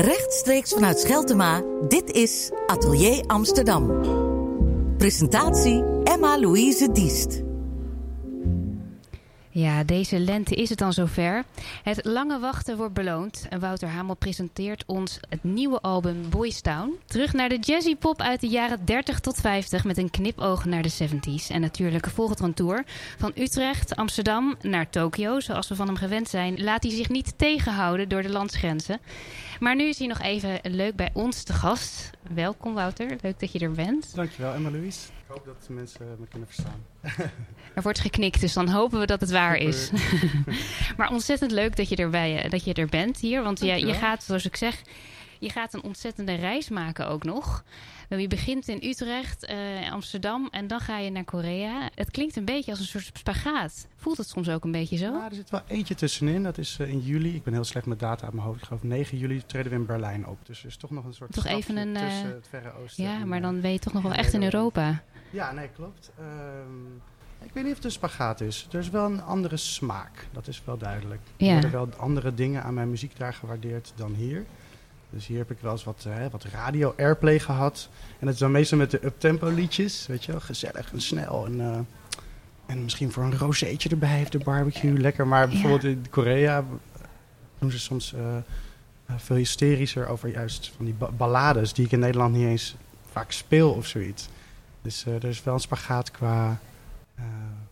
Rechtstreeks vanuit Scheltema, dit is Atelier Amsterdam. Presentatie Emma-Louise Diest. Ja, deze lente is het dan zover. Het lange wachten wordt beloond en Wouter Hamel presenteert ons het nieuwe album Boys Town. Terug naar de jazzy pop uit de jaren 30 tot 50 met een knipoog naar de 70s. En natuurlijk volgt er een tour van Utrecht, Amsterdam naar Tokio. Zoals we van hem gewend zijn, laat hij zich niet tegenhouden door de landsgrenzen. Maar nu is hij nog even leuk bij ons te gast. Welkom Wouter, leuk dat je er bent. Dankjewel Emma-Louise. Ik hoop dat mensen me kunnen verstaan. Er wordt geknikt, dus dan hopen we dat het waar is. maar ontzettend leuk dat je, erbij, dat je er bent hier. Want je, je gaat, zoals ik zeg, je gaat een ontzettende reis maken ook nog. Je begint in Utrecht, uh, Amsterdam en dan ga je naar Korea. Het klinkt een beetje als een soort spagaat. Voelt het soms ook een beetje zo? Ja, er zit wel eentje tussenin. Dat is uh, in juli. Ik ben heel slecht met data uit mijn hoofd. Ik geloof 9 juli treden we in Berlijn op. Dus er is toch nog een soort toch even een, uh, tussen het Verre Oosten. Ja, maar dan ben je toch nog wel echt in Europa. Ja, nee, klopt. Um, ik weet niet of het een spagaat is. Er is wel een andere smaak. Dat is wel duidelijk. Ja. Er worden wel andere dingen aan mijn muziek daar gewaardeerd dan hier. Dus hier heb ik wel eens wat, uh, wat radio airplay gehad. En dat is dan meestal met de uptempo liedjes. Weet je wel, gezellig en snel. En, uh, en misschien voor een rozeetje erbij of de barbecue. Lekker. Maar bijvoorbeeld ja. in Korea doen ze soms uh, veel hysterischer over juist van die ba ballades. Die ik in Nederland niet eens vaak speel of zoiets. Dus er is wel een spagaat qua...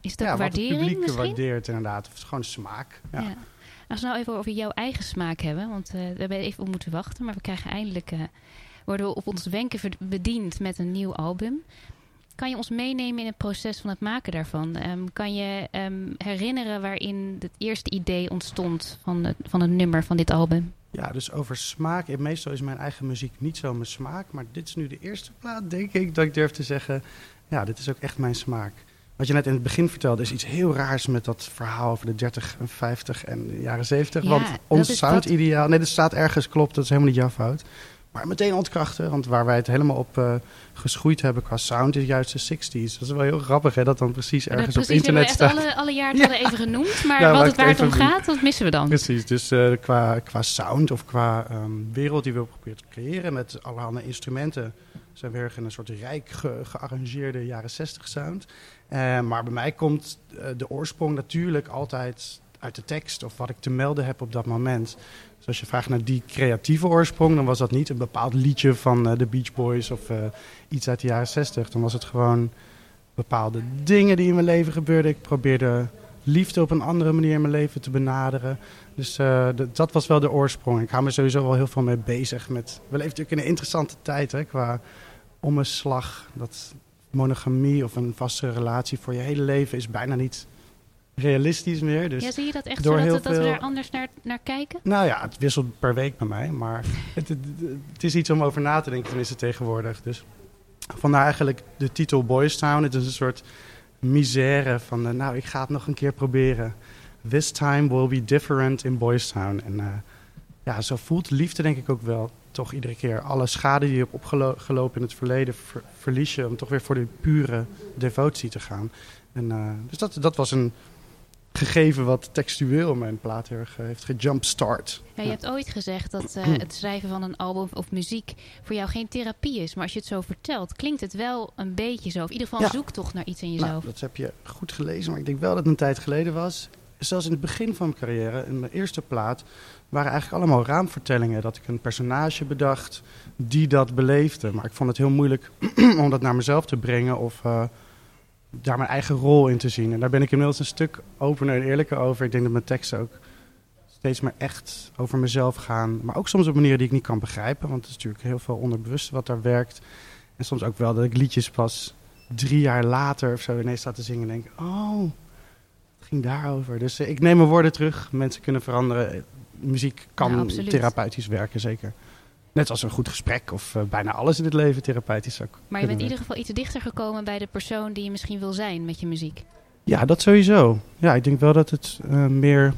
is dat ja, waardering wat het publiek misschien? waardeert inderdaad. Of het is gewoon smaak. Ja. ja. Als we nou even over jouw eigen smaak hebben, want we hebben even op moeten wachten, maar we krijgen eindelijk, worden we op ons wenken bediend met een nieuw album. Kan je ons meenemen in het proces van het maken daarvan? Um, kan je um, herinneren waarin het eerste idee ontstond van het, van het nummer van dit album? Ja, dus over smaak. Meestal is mijn eigen muziek niet zo mijn smaak, maar dit is nu de eerste plaat, denk ik, dat ik durf te zeggen, ja, dit is ook echt mijn smaak. Wat je net in het begin vertelde is iets heel raars met dat verhaal over de 30 en 50 en de jaren 70. Ja, want ons soundideaal, dat... nee, dat staat ergens, klopt, dat is helemaal niet jouw fout. Maar meteen ontkrachten, want waar wij het helemaal op uh, geschoeid hebben qua sound is juist de 60s. Dat is wel heel grappig hè, dat dan precies ergens precies, op internet staat. Alle, alle jaartallen ja. even genoemd, maar ja, wat het, waar het om gaat, dat missen we dan. Precies, dus uh, qua, qua sound of qua um, wereld die we proberen te creëren met allerhande instrumenten zijn we erg in een soort rijk ge gearrangeerde jaren 60 sound. Uh, maar bij mij komt de oorsprong natuurlijk altijd uit de tekst of wat ik te melden heb op dat moment. Dus als je vraagt naar die creatieve oorsprong, dan was dat niet een bepaald liedje van uh, de Beach Boys of iets uit de jaren 60. Dan was het gewoon bepaalde dingen die in mijn leven gebeurden. Ik probeerde liefde op een andere manier in mijn leven te benaderen. Dus dat was wel de oorsprong. Ik hou me sowieso wel heel veel mee bezig. Met, we leven natuurlijk in een interessante tijd hè, qua omslag. Dat monogamie of een vaste relatie voor je hele leven is bijna niet realistisch meer. Dus ja, zie je dat echt zo dat, dat, veel... we er anders naar, naar kijken? Nou ja, het wisselt per week bij mij. Maar het, het, het, is iets om over na te denken, tenminste tegenwoordig. Dus vandaar eigenlijk de titel Boys Town. Het is een soort misère van, uh, nou, ik ga het nog een keer proberen. This time will be different in Boys Town. En uh, ja, zo voelt liefde denk ik ook wel toch iedere keer alle schade die je hebt opgelopen in het verleden ver, verlies je om toch weer voor de pure devotie te gaan. En, uh, dus dat, dat was een gegeven wat textueel mijn plaat heel erg heeft gejumpstart. Ja, je hebt ooit gezegd dat uh, het schrijven van een album of muziek voor jou geen therapie is. Maar als je het zo vertelt, klinkt het wel een beetje zo. Of in ieder geval ja. zoek toch naar iets in jezelf. Nou, dat heb je goed gelezen, maar ik denk wel dat het een tijd geleden was. Zelfs in het begin van mijn carrière, in mijn eerste plaat, waren eigenlijk allemaal raamvertellingen. Dat ik een personage bedacht die dat beleefde. Maar ik vond het heel moeilijk om dat naar mezelf te brengen of uh, daar mijn eigen rol in te zien. En daar ben ik inmiddels een stuk opener en eerlijker over. Ik denk dat mijn teksten ook steeds meer echt over mezelf gaan. Maar ook soms op manieren die ik niet kan begrijpen. Want het is natuurlijk heel veel onderbewust wat daar werkt. En soms ook wel dat ik liedjes pas drie jaar later of zo ineens sta te zingen en denk... Oh, het ging daarover. Dus uh, ik neem mijn woorden terug. Mensen kunnen veranderen muziek kan ja, therapeutisch werken, zeker. Net als een goed gesprek of uh, bijna alles in het leven therapeutisch ook. Maar je bent in ieder geval iets dichter gekomen bij de persoon die je misschien wil zijn met je muziek. Ja, dat sowieso. Ja, ik denk wel dat het uh, meer...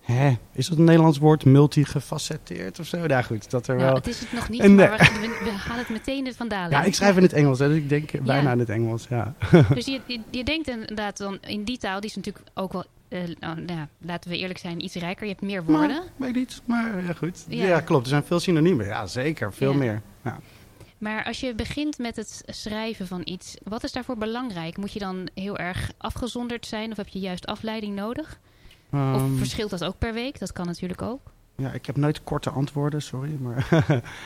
Hè, is dat een Nederlands woord? Multigefacetteerd of zo? Ja, goed. Dat er nou, wel... het is het nog niet, nee. maar we, we, gaan het meteen vandaan. Ja, ik schrijf in het Engels, hè, dus ik denk bijna ja. in het Engels, ja. Dus je, je, je denkt inderdaad dan in die taal, die is natuurlijk ook wel eh, nou, nou, laten we eerlijk zijn, iets rijker. Je hebt meer woorden. Weet niet, maar ja, goed. Ja. Ja. klopt. Er zijn veel synoniemen. Ja, zeker. Veel Ja. meer. Ja. Maar als je begint met het schrijven van iets, wat is daarvoor belangrijk? Moet je dan heel erg afgezonderd zijn of heb je juist afleiding nodig? Of Ehm, verschilt dat ook per week? Dat kan natuurlijk ook. ja, ik heb nooit korte antwoorden, sorry. Maar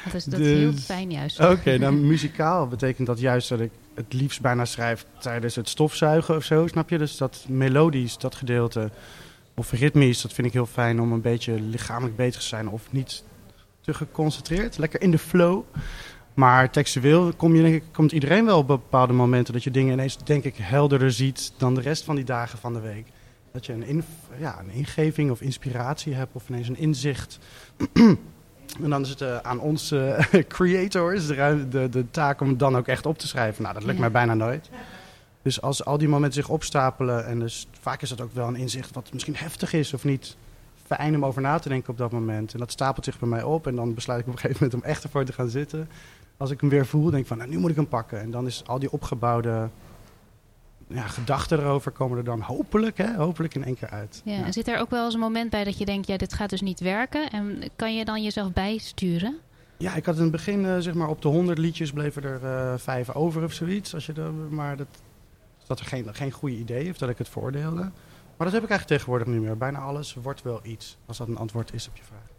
Dat is, dat heel Dus- fijn juist. Oké, nou muzikaal betekent dat juist dat ik het liefst bijna schrijf tijdens het stofzuigen of zo, snap je? Dus dat melodisch, dat gedeelte, of ritmisch, dat vind ik heel fijn om een beetje lichamelijk bezig te zijn of niet te geconcentreerd, lekker in de flow. Maar textueel kom je, denk ik, komt iedereen wel op bepaalde momenten dat je dingen ineens, denk ik, helderder ziet dan de rest van die dagen van de week. Dat je een, ja, een ingeving of inspiratie hebt of ineens een inzicht. En dan is het eh, aan ons eh, creators de, de, de taak om het dan ook echt op te schrijven. Nou, dat lukt Ja. mij bijna nooit. Dus als al die momenten zich opstapelen, en dus vaak is dat ook wel een inzicht wat misschien heftig is of niet fijn om over na te denken op dat moment. En dat stapelt zich bij mij op en dan besluit ik op een gegeven moment om echt ervoor te gaan zitten. Als ik hem weer voel, denk ik van, nou, nu moet ik hem pakken. En dan is al die opgebouwde ja, gedachten erover komen er dan hopelijk, hè, hopelijk in één keer uit. Ja, Ja. En zit er ook wel eens een moment bij dat je denkt, ja, dit gaat dus niet werken? En kan je dan jezelf bijsturen? Ja, ik had in het begin, eh, zeg maar, op de 100 liedjes bleven er eh, vijf over of zoiets. Als je er, maar dat, dat er geen, geen goede idee of dat ik het vooroordeelde. Maar dat heb ik eigenlijk tegenwoordig niet meer. Bijna alles wordt wel iets, als dat een antwoord is op je vraag.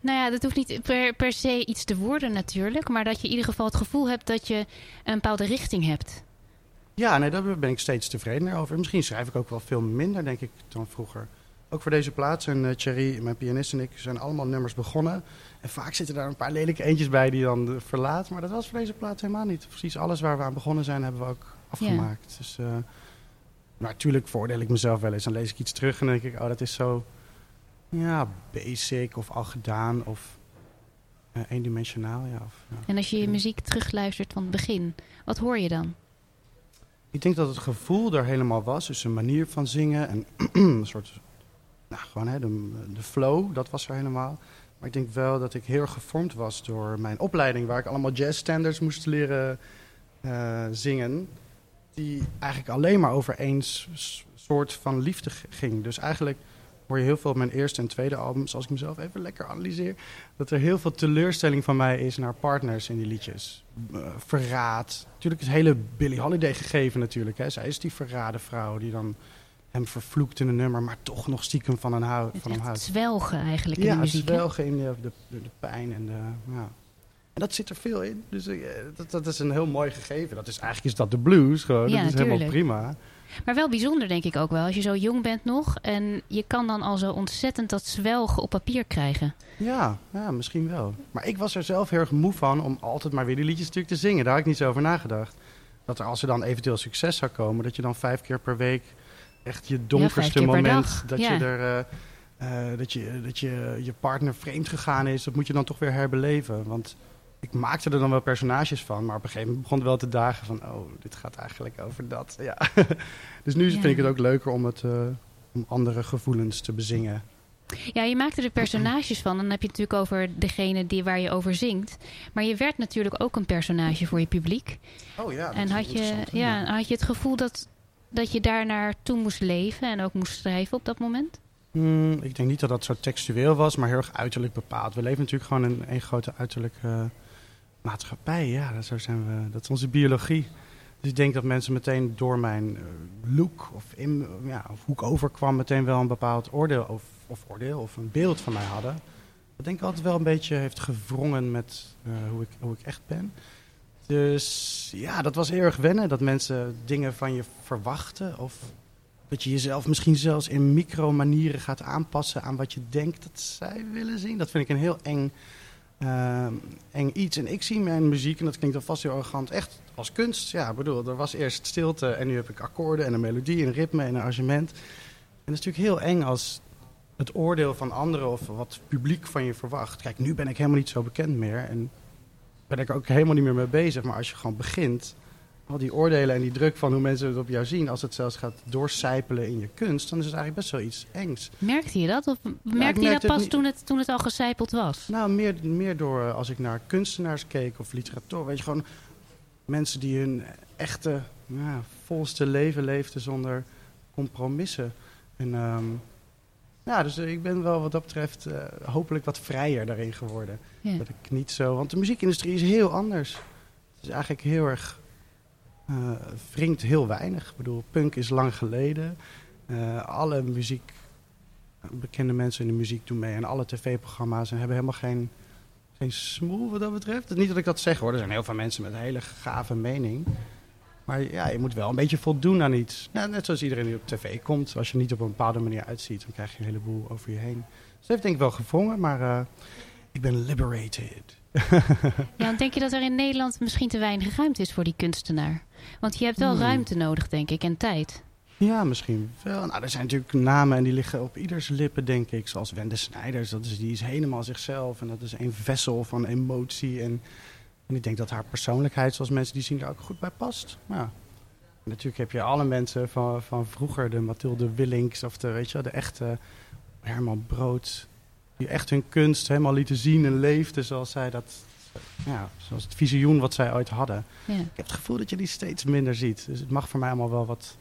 Nou ja, dat hoeft niet per, per se iets te worden natuurlijk. Maar dat je in ieder geval het gevoel hebt dat je een bepaalde richting hebt. Ja, nee, daar ben ik steeds tevredener over. Misschien schrijf ik ook wel veel minder, denk ik, dan vroeger. Ook voor deze plaats zijn eh, Thierry, mijn pianist en ik, zijn allemaal nummers begonnen. En vaak zitten daar een paar lelijke eentjes bij die dan eh, verlaat. Maar dat was voor deze plaats helemaal niet. Precies alles waar we aan begonnen zijn, hebben we ook afgemaakt. Dus, eh, maar natuurlijk voordeel ik mezelf wel eens. Dan lees ik iets terug en dan denk ik, oh, dat is zo ja, basic of al gedaan of eh, eendimensionaal. Ja, of, ja. En als je je muziek terugluistert van het begin, wat hoor je dan? Ik denk dat het gevoel er helemaal was. Dus een manier van zingen en een soort... Nou, gewoon hè, de, de flow, dat was er helemaal. Maar ik denk wel dat ik heel gevormd was door mijn opleiding... waar ik allemaal jazzstandards moest leren eh, zingen... die eigenlijk alleen maar over één soort van liefde ging. Dus eigenlijk hoor je heel veel op mijn eerste en tweede albums... als ik mezelf even lekker analyseer... dat er heel veel teleurstelling van mij is naar partners in die liedjes. Eh, verraad. Natuurlijk het hele Billie Holiday gegeven natuurlijk. Hè. Zij is die verraden vrouw die dan hem vervloekt in een nummer... maar toch nog stiekem van, een hou, van hem houdt. zwelgen eigenlijk in de Ja, muziek. hè? zwelgen in de, de, de, de pijn en de... Ja. En dat zit er veel in. Dus eh, dat, dat is een heel mooi gegeven. Dat is, eigenlijk is dat de blues gewoon. Ja, dat is helemaal prima. Maar wel bijzonder denk ik ook wel. Als je zo jong bent nog en je kan dan al zo ontzettend dat zwelgen op papier krijgen. Ja, ja, misschien wel. Maar ik was er zelf heel erg moe van om altijd maar weer die liedjes natuurlijk te zingen. Daar had ik niet zo over nagedacht. Dat er als er dan eventueel succes zou komen, dat je dan vijf keer per week echt je donkerste moment dat ja. je er eh, eh, dat je dat je je partner vreemd gegaan is, dat moet je dan toch weer herbeleven. Want ik maakte er dan wel personages van, maar op een gegeven moment begon het wel te dagen van, oh, dit gaat eigenlijk over dat. Ja. dus nu Ja. vind ik het ook leuker om het eh, om andere gevoelens te bezingen. Ja, je maakte er personages van. Dan heb je het natuurlijk over degene die, waar je over zingt. Maar je werd natuurlijk ook een personage voor je publiek. Oh ja. en had je, ja, had je het gevoel dat, dat je daar naartoe moest leven en ook moest schrijven op dat moment? Hmm, ik denk niet dat dat zo textueel was, maar heel erg uiterlijk bepaald. We leven natuurlijk gewoon in één grote uiterlijke maatschappij. Ja, dat, zo zijn we, dat is onze biologie. Dus ik denk dat mensen meteen door mijn eh, look of, ja, of hoe ik overkwam... meteen wel een bepaald oordeel of, of oordeel of een beeld van mij hadden. Dat denk ik altijd wel een beetje heeft gewrongen met eh, hoe, ik, hoe ik echt ben. Dus ja, dat was heel erg wennen. Dat mensen dingen van je verwachten. Of dat je jezelf misschien zelfs in micro-manieren gaat aanpassen aan wat je denkt dat zij willen zien. Dat vind ik een heel eng, eng iets. En ik zie mijn muziek, en dat klinkt dan vast heel arrogant, echt als kunst. Ja, bedoel, er was eerst stilte en nu heb ik akkoorden en een melodie, een ritme en een arrangement. En dat is natuurlijk heel eng als het oordeel van anderen of wat het publiek van je verwacht. Kijk, nu ben ik helemaal niet zo bekend meer en ben ik ook helemaal niet meer mee bezig. Maar als je gewoon begint, al die oordelen en die druk van hoe mensen het op jou zien, als het zelfs gaat doorcijpelen in je kunst, dan is het eigenlijk best wel iets engs. Merkte je dat? Of merkte je dat pas toen, het, toen het al gecijpeld was? Nou, meer, meer door eh, als ik naar kunstenaars keek of literatuur. Weet je, gewoon mensen die hun echte, ja, volste leven leefden zonder compromissen. En ehm, ja, dus ik ben wel wat dat betreft eh, hopelijk wat vrijer daarin geworden. Ja. Dat ik niet zo, want de muziekindustrie is heel anders. Het is eigenlijk heel erg, eh wringt heel weinig. Ik bedoel, punk is lang geleden. Eh, alle muziek, bekende mensen in de muziek doen mee en alle tv-programma's en hebben helemaal geen, geen smoel wat dat betreft. Niet dat ik dat zeg hoor, er zijn heel veel mensen met een hele gave mening. Maar ja, je moet wel een beetje voldoen aan iets. Ja, net zoals iedereen die op tv komt. Als je niet op een bepaalde manier uitziet, dan krijg je een heleboel over je heen. Dus dat heeft denk ik wel gevonden, maar eh, ik ben liberated. Ja, denk je dat er in Nederland misschien te weinig ruimte is voor die kunstenaar? Want je hebt wel Hmm. ruimte nodig, denk ik, en tijd. Ja, misschien wel. Nou, er zijn natuurlijk namen en die liggen op ieders lippen, denk ik. Zoals Wende Snijders, dat is, die is helemaal zichzelf. En dat is een vessel van emotie. En, en ik denk dat haar persoonlijkheid, zoals mensen die zien, daar ook goed bij past. Ja. Natuurlijk heb je alle mensen van, van vroeger, de Mathilde Willings of de, weet je, wel, de echte Herman Brood. Die echt hun kunst helemaal lieten zien en leefden zoals zij dat, ja, zoals het visioen wat zij ooit hadden. Ja. Ik heb het gevoel dat je die steeds minder ziet. Dus het mag voor mij allemaal wel wat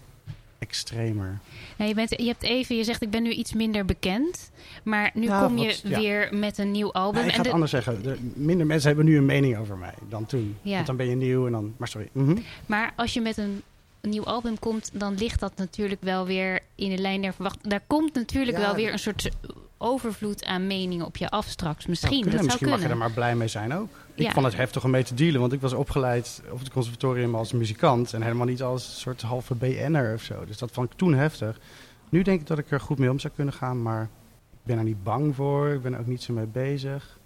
extremer. Nou, je, bent, je hebt even, je zegt ik ben nu iets minder bekend. Maar nu Ja, kom je wat- ja. weer met een nieuw album. Ik ga en het de- anders zeggen. Er- minder mensen hebben nu een mening over mij dan toen. Ja. Want dan ben je nieuw en dan... Maar sorry. Mhm. Maar als je met een, een nieuw album komt, dan ligt dat natuurlijk wel weer in de lijn der verwachting. Daar komt natuurlijk Ja, wel weer een soort overvloed aan meningen op je af straks. Zou Misschien, kunnen. dat zou Misschien mag je er maar blij mee zijn ook. Ik Ja. vond het heftig om mee te dealen, want ik was opgeleid op het conservatorium als muzikant en helemaal niet als soort halve BN'er of zo. Dus dat vond ik toen heftig. Nu denk ik dat ik er goed mee om zou kunnen gaan, maar ik ben er niet bang voor. Ik ben er ook niet zo mee bezig.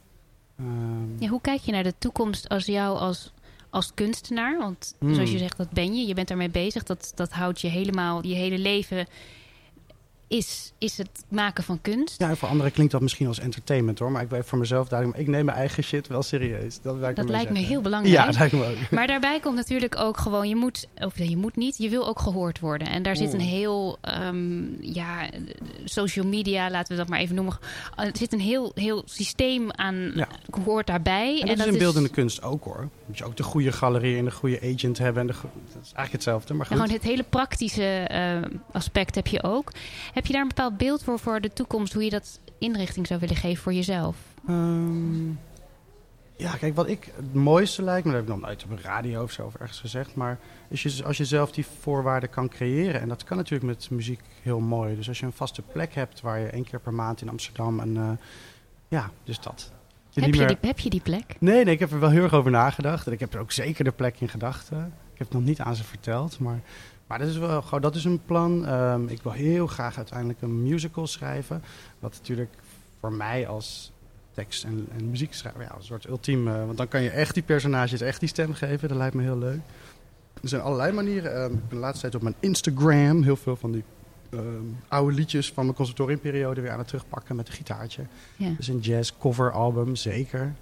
Ehm, Ja, hoe kijk je naar de toekomst als jou als, als kunstenaar? Want Hmm. zoals je zegt, dat ben je. Je bent daarmee bezig. Dat, dat houdt je helemaal, je hele leven is, is het maken van kunst. Ja, voor anderen klinkt dat misschien als entertainment hoor. Maar ik weet voor mezelf, daarom, ik neem mijn eigen shit wel serieus. Dat, lijkt me zeggen. heel belangrijk. Ja, dat lijkt me ook. Maar daarbij komt natuurlijk ook gewoon, je moet, of je moet niet, je wil ook gehoord worden. En daar zit een heel, ehm, ja, social media, laten we dat maar even noemen. Er zit een heel, heel systeem aan Ja. gehoord daarbij. En dat is in beeldende kunst ook hoor. Moet je ook de goede galerie en de goede agent hebben. En de dat is eigenlijk hetzelfde, maar Ja, gewoon het hele praktische eh, aspect heb je ook. Heb je daar een bepaald beeld voor voor de toekomst, hoe je dat inrichting zou willen geven voor jezelf? Ehm, ja, kijk, wat ik het mooiste lijkt me, dat heb ik nog nooit op een radio of zo of ergens gezegd, maar is je, als je zelf die voorwaarden kan creëren. En dat kan natuurlijk met muziek heel mooi. Dus als je een vaste plek hebt waar je één keer per maand in Amsterdam en eh, ja, dus dat. Je Heb je, meer- die, heb je die plek? Nee, nee, ik heb er wel heel erg over nagedacht. En ik heb er ook zeker de plek in gedachten. Ik heb het nog niet aan ze verteld, maar, maar dat is wel gewoon, dat is een plan. Ehm, ik wil heel graag uiteindelijk een musical schrijven. Wat natuurlijk voor mij als tekst- en, en muziekschrijver, ja, een soort ultiem. want dan kan je echt die personages echt die stem geven. Dat lijkt me heel leuk. Er zijn allerlei manieren. Ehm, ik ben de laatste tijd op mijn Instagram heel veel van die ehm, oude liedjes van mijn conservatoriumperiode weer aan het terugpakken met een gitaartje. Ja. Dus een jazz cover album, zeker.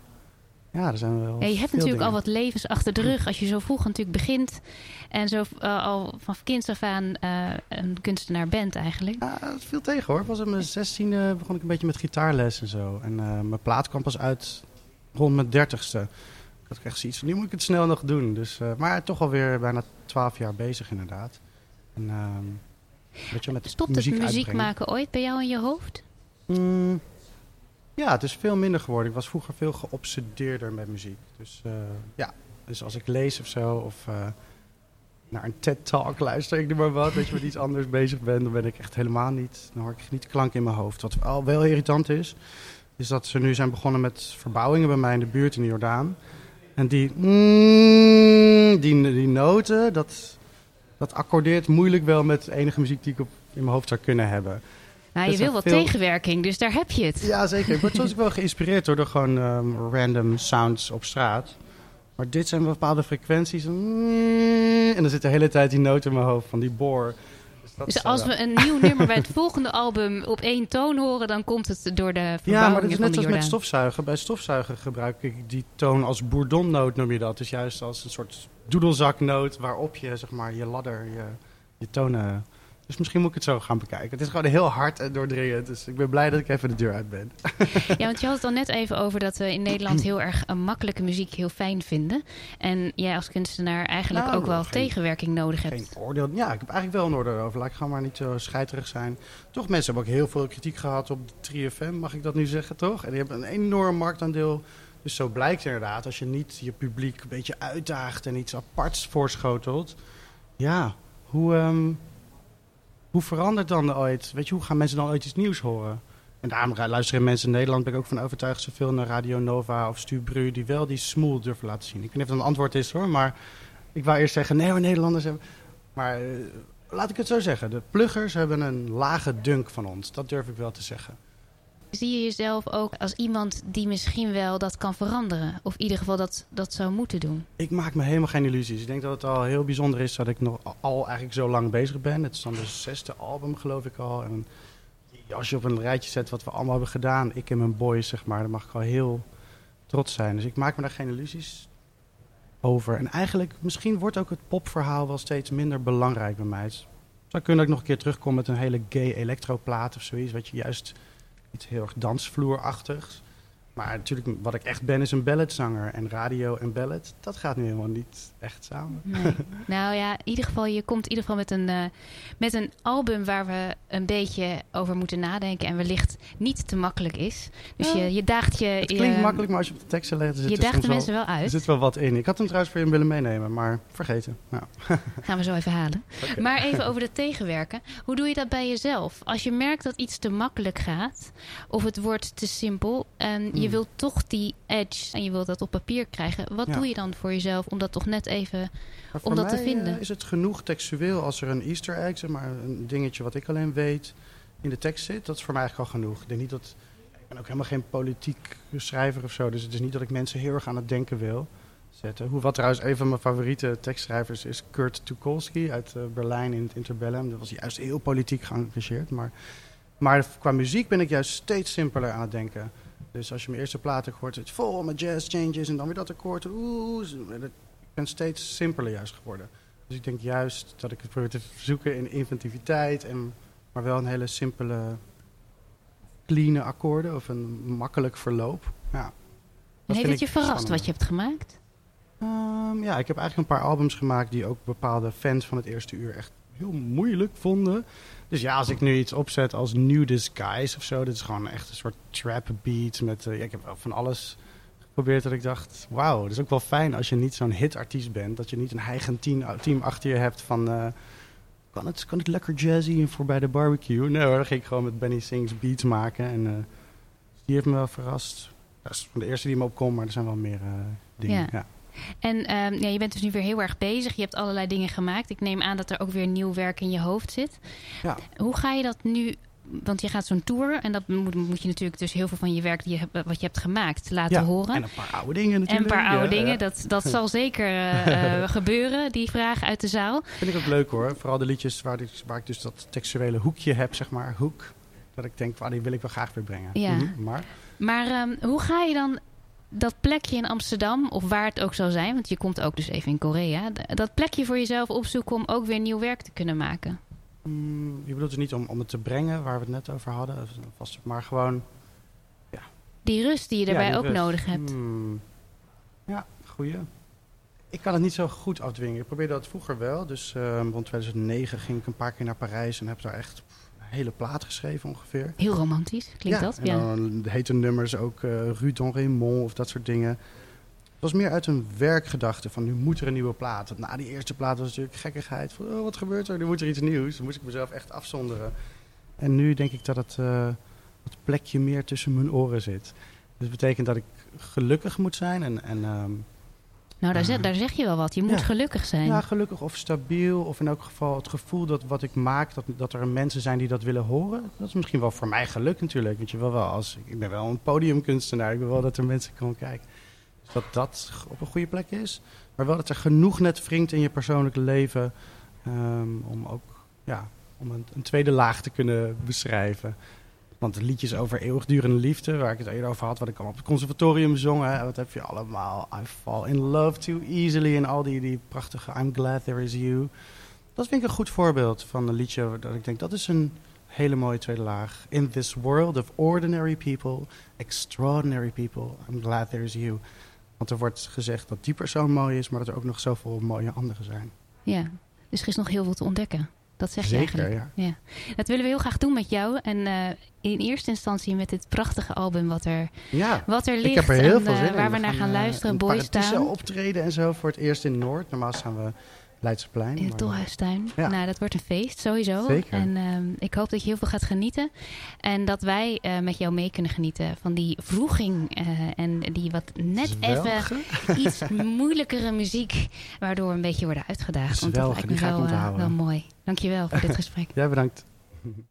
Ja, er zijn wel. Ja, je hebt veel natuurlijk al wat levens achter de rug. Als je zo vroeg natuurlijk begint en zo eh, al van kinds af aan eh, een kunstenaar bent eigenlijk. Ja, het viel tegen hoor. Ik was op mijn zestiende begon ik een beetje met gitaarles en zo. En eh, mijn plaat kwam pas uit rond mijn dertigste. Ik had echt zoiets van, nu moet ik het snel nog doen. Dus, maar toch alweer bijna twaalf jaar bezig inderdaad. En, ehm weet je, met Stopt het muziek, maken ooit bij jou in je hoofd? Mm, ja, het is veel minder geworden. Ik was vroeger veel geobsedeerder met muziek. Dus eh, ja, dus als ik lees of zo, of eh, naar een TED-talk luister, ik noem maar wat, dat je met iets anders bezig bent, dan ben ik echt helemaal niet, dan hoor ik niet klank in mijn hoofd. Wat al wel irritant is, is dat ze nu zijn begonnen met verbouwingen bij mij in de buurt in Jordaan. En die, mm, die, die noten, dat, dat accordeert moeilijk wel met enige muziek die ik op, in mijn hoofd zou kunnen hebben. Nou, je wil wat veel- tegenwerking, dus daar heb je het. Ja, zeker. Ik word soms wel geïnspireerd hoor, door gewoon ehm, random sounds op straat. Maar dit zijn bepaalde frequenties. En dan zit de hele tijd die noot in mijn hoofd van die boor. Dus zou als wel- we een nieuw nummer bij het volgende album op één toon horen, dan komt het door de Ja, maar dat is net als met stofzuigen. Bij stofzuigen gebruik ik die toon als bourdonnoot, noem je dat. Dus juist als een soort doedelzaknoot waarop je zeg maar, je ladder, je, je tonen Dus misschien moet ik het zo gaan bekijken. Het is gewoon heel hard en doordringend. Dus ik ben blij dat ik even de deur uit ben. Ja, want je had het al net even over dat we in Nederland heel erg een makkelijke muziek heel fijn vinden. En jij als kunstenaar eigenlijk Nou, ook wel geen- tegenwerking nodig Geen hebt. oordeel. Ja, ik heb eigenlijk wel een oordeel over. Laat ik gewoon maar niet zo scheiterig zijn. Toch, mensen hebben ook heel veel kritiek gehad op de 3FM, mag ik dat nu zeggen, toch? En die hebben een enorm marktaandeel. Dus zo blijkt inderdaad, als je niet je publiek een beetje uitdaagt en iets aparts voorschotelt. Ja, hoe, ehm, hoe verandert dan ooit? Weet je, hoe gaan mensen dan ooit iets nieuws horen? En daarom luisteren mensen in Nederland, ben ik ook van overtuigd, zoveel naar Radio Nova of Stu Bru, die wel die smooth durven laten zien. Ik weet niet of dat een antwoord is hoor, maar ik wou eerst zeggen, nee, maar Nederlanders hebben... Maar eh, laat ik het zo zeggen, de pluggers hebben een lage dunk van ons. Dat durf ik wel te zeggen. Zie je jezelf ook als iemand die misschien wel dat kan veranderen? Of in ieder geval dat, dat zou moeten doen? Ik maak me helemaal geen illusies. Ik denk dat het al heel bijzonder is dat ik nog al eigenlijk zo lang bezig ben. Het is dan de zesde album, geloof ik al. En als je op een rijtje zet wat we allemaal hebben gedaan, ik en mijn boys, zeg maar, dan mag ik al heel trots zijn. Dus ik maak me daar geen illusies over. En eigenlijk, misschien wordt ook het popverhaal wel steeds minder belangrijk bij mij. Het zou kunnen dat ik nog een keer terugkom met een hele gay electroplaat of zoiets, wat je juist iets heel erg dansvloerachtigs. Maar natuurlijk, wat ik echt ben, is een balladzanger. En radio en ballad, dat gaat nu helemaal niet echt samen. Nee. nou ja, in ieder geval, je komt in ieder geval met een, eh, met een album waar we een beetje over moeten nadenken. En wellicht niet te makkelijk is. Dus Ja. je, je daagt je. Het klinkt je, makkelijk, maar als je op de teksten legt, er zit Je er daagt de mensen wel er uit. zit wel wat in. Ik had hem trouwens voor je willen meenemen, maar vergeten. Ja. Gaan we zo even halen. Maar even over de tegenwerken. Hoe doe je dat bij jezelf? Als je merkt dat iets te makkelijk gaat, of het wordt te simpel, en je Hmm. wilt toch die edge en je wilt dat op papier krijgen, wat Ja. doe je dan voor jezelf om dat toch net even. Maar Om dat te mij, vinden. eh, is het genoeg textueel als er een easter egg, zeg maar, een dingetje wat ik alleen weet, in de tekst zit. Dat is voor mij eigenlijk al genoeg. Ik denk niet dat... Ik ben ook helemaal geen politiek schrijver of zo. Dus het is niet dat ik mensen heel erg aan het denken wil zetten. Hoe wat trouwens een van mijn favoriete tekstschrijvers is Kurt Tukolsky uit eh, Berlijn in het Interbellum. Dat was juist heel politiek geëngageerd. Maar, maar qua muziek ben ik juist steeds simpeler aan het denken. Dus als je mijn eerste plaat ook hoort, het is vol met jazz changes en dan weer dat akkoord. Oeh, ik ben steeds simpeler juist geworden. Dus ik denk juist dat ik het probeer te zoeken in inventiviteit, en, maar wel een hele simpele, clean akkoorden of een makkelijk verloop. Ja. Dat heeft het je verrast spannend. wat je hebt gemaakt? Ehm, ja, ik heb eigenlijk een paar albums gemaakt die ook bepaalde fans van het eerste uur echt heel moeilijk vonden. Dus ja, als ik nu iets opzet als New Disguise of zo, dit is gewoon echt een soort trap beat met, eh, ja, ik heb van alles geprobeerd dat ik dacht, wauw, dat is ook wel fijn als je niet zo'n hitartiest bent, dat je niet een eigen team, team achter je hebt van, eh, kan, het, kan het lekker jazzy en voorbij de barbecue? Nee hoor, dan ging ik gewoon met Benny Sings beats maken en eh, die heeft me wel verrast. Dat is van de eerste die me opkomt, maar er zijn wel meer eh, dingen. Ja. En ehm, ja, je bent dus nu weer heel erg bezig. Je hebt allerlei dingen gemaakt. Ik neem aan dat er ook weer nieuw werk in je hoofd zit. Ja. Hoe ga je dat nu? Want je gaat zo'n tour en dat moet, moet je natuurlijk dus heel veel van je werk die je, wat je hebt gemaakt laten Ja, horen. En een paar oude dingen En natuurlijk. een paar oude Ja, dingen. ja. Dat, dat zal zeker eh, eh, gebeuren, die vraag uit de zaal. Vind ik ook leuk hoor. Vooral de liedjes waar ik, waar ik dus dat textuele hoekje heb, zeg maar. Hoek. Dat ik denk, wauw, die wil ik wel graag weer brengen. Ja. Mhm, Maar Maar ehm, hoe ga je dan dat plekje in Amsterdam, of waar het ook zal zijn, want je komt ook dus even in Korea, dat plekje voor jezelf opzoeken om ook weer nieuw werk te kunnen maken? mm, je bedoelt dus niet om, om het te brengen, waar we het net over hadden. Vast, maar gewoon... Die rust die je daarbij ja, die ook rust. nodig hebt. Hmm. Ja, goeie. Ik kan het niet zo goed afdwingen. Ik probeerde dat vroeger wel. Dus eh, rond 2009 ging ik een paar keer naar Parijs en heb daar echt hele plaat geschreven ongeveer. Heel romantisch, klinkt ja, dat? En Ja. dan heten nummers ook eh Rue Don Raymond of dat soort dingen. Het was meer uit een werkgedachte van nu moet er een nieuwe plaat. Na die eerste plaat was natuurlijk gekkigheid van oh, wat gebeurt er? Nu moet er iets nieuws. Dan moest ik mezelf echt afzonderen. En nu denk ik dat het, het plekje meer tussen mijn oren zit. Dus dat betekent dat ik gelukkig moet zijn en, en ehm, Nou, daar, zeg, daar zeg je wel wat. Je moet Ja. gelukkig zijn. ja, gelukkig of stabiel. Of in elk geval het gevoel dat wat ik maak, dat, dat er mensen zijn die dat willen horen. Dat is misschien wel voor mij geluk natuurlijk. Want je wil wel als, ik ben wel een podiumkunstenaar. Ik wil wel dat er mensen komen kijken. Dus dat dat op een goede plek is. Maar wel dat er genoeg net wringt in je persoonlijke leven. ehm, om ook ja, om een, een tweede laag te kunnen beschrijven. Want de liedjes over eeuwigdurende liefde, waar ik het eerder over had, wat ik al op het conservatorium zong, hè, wat heb je allemaal? I fall in love too easily en al die, die prachtige I'm glad there is you. Dat vind ik een goed voorbeeld van een liedje dat ik denk dat is een hele mooie tweede laag. In this world of ordinary people, extraordinary people, I'm glad there's you. Want er wordt gezegd dat die persoon mooi is, maar dat er ook nog zoveel mooie anderen zijn. Ja, dus er is nog heel veel te ontdekken. Dat zeg je Zeker, eigenlijk. ja. Dat willen we heel graag doen met jou. En eh, in eerste instantie met dit prachtige album wat er, Ja, wat er ligt. ik heb er heel en, veel eh, zin in. Waar we, naar gaan eh, luisteren. Boys Town. optreden en zo voor het eerst in Noord. Normaal staan we Leidseplein. In de Tolhuistuin. Ja. Nou, dat wordt een feest, sowieso. Zeker. En ehm, ik hoop dat je heel veel gaat genieten. En dat wij eh, met jou mee kunnen genieten van die vroeging. eh, en die wat net even Zwelgen. iets moeilijkere muziek. Waardoor we een beetje worden uitgedaagd. Want dat Zwelgen, lijkt me wel, onthouden. wel mooi. Dankjewel voor dit gesprek. Jij bedankt.